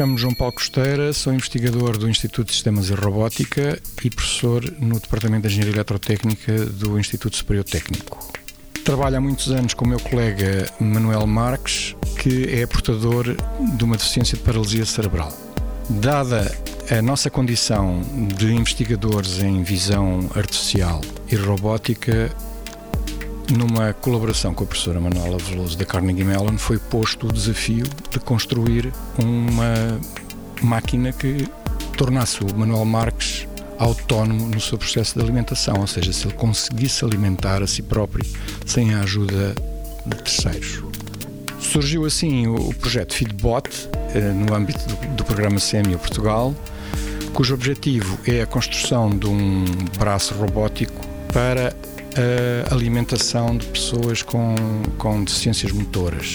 Chamo-me João Paulo Costeira, sou investigador do Instituto de Sistemas e Robótica e professor no Departamento de Engenharia Eletrotécnica do Instituto Superior Técnico. Trabalho há muitos anos com o meu colega Manuel Marques, que é portador de uma deficiência de paralisia cerebral. Dada a nossa condição de investigadores em visão artificial e robótica, numa colaboração com a professora Manuela Veloso da Carnegie Mellon, foi posto o desafio de construir uma máquina que tornasse o Manuel Marques autónomo no seu processo de alimentação, ou seja, se ele conseguisse alimentar a si próprio sem a ajuda de terceiros. Surgiu assim o projeto Feedbot, eh, no âmbito do programa CMU Portugal, cujo objetivo é a construção de um braço robótico para a alimentação de pessoas com, com deficiências motoras.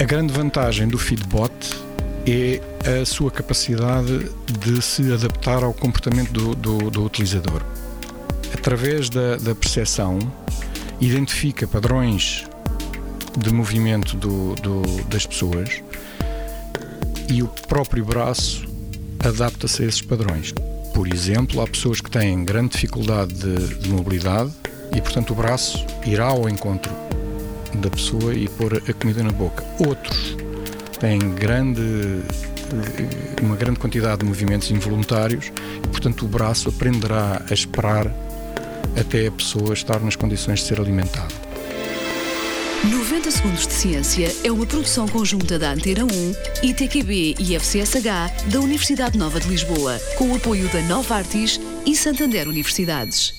A grande vantagem do Feedbot é a sua capacidade de se adaptar ao comportamento do, do, do utilizador. Através da, da percepção, identifica padrões de movimento do, do, das pessoas e o próprio braço adapta-se a esses padrões. Por exemplo, há pessoas que têm grande dificuldade de, de mobilidade e, portanto, o braço irá ao encontro da pessoa e pôr a comida na boca. Outros têm grande, uma grande quantidade de movimentos involuntários e, portanto, o braço aprenderá a esperar até a pessoa estar nas condições de ser alimentada. 90 Segundos de Ciência é uma produção conjunta da Antena 1, ITQB e FCSH da Universidade Nova de Lisboa, com o apoio da Nova Artis e Santander Universidades.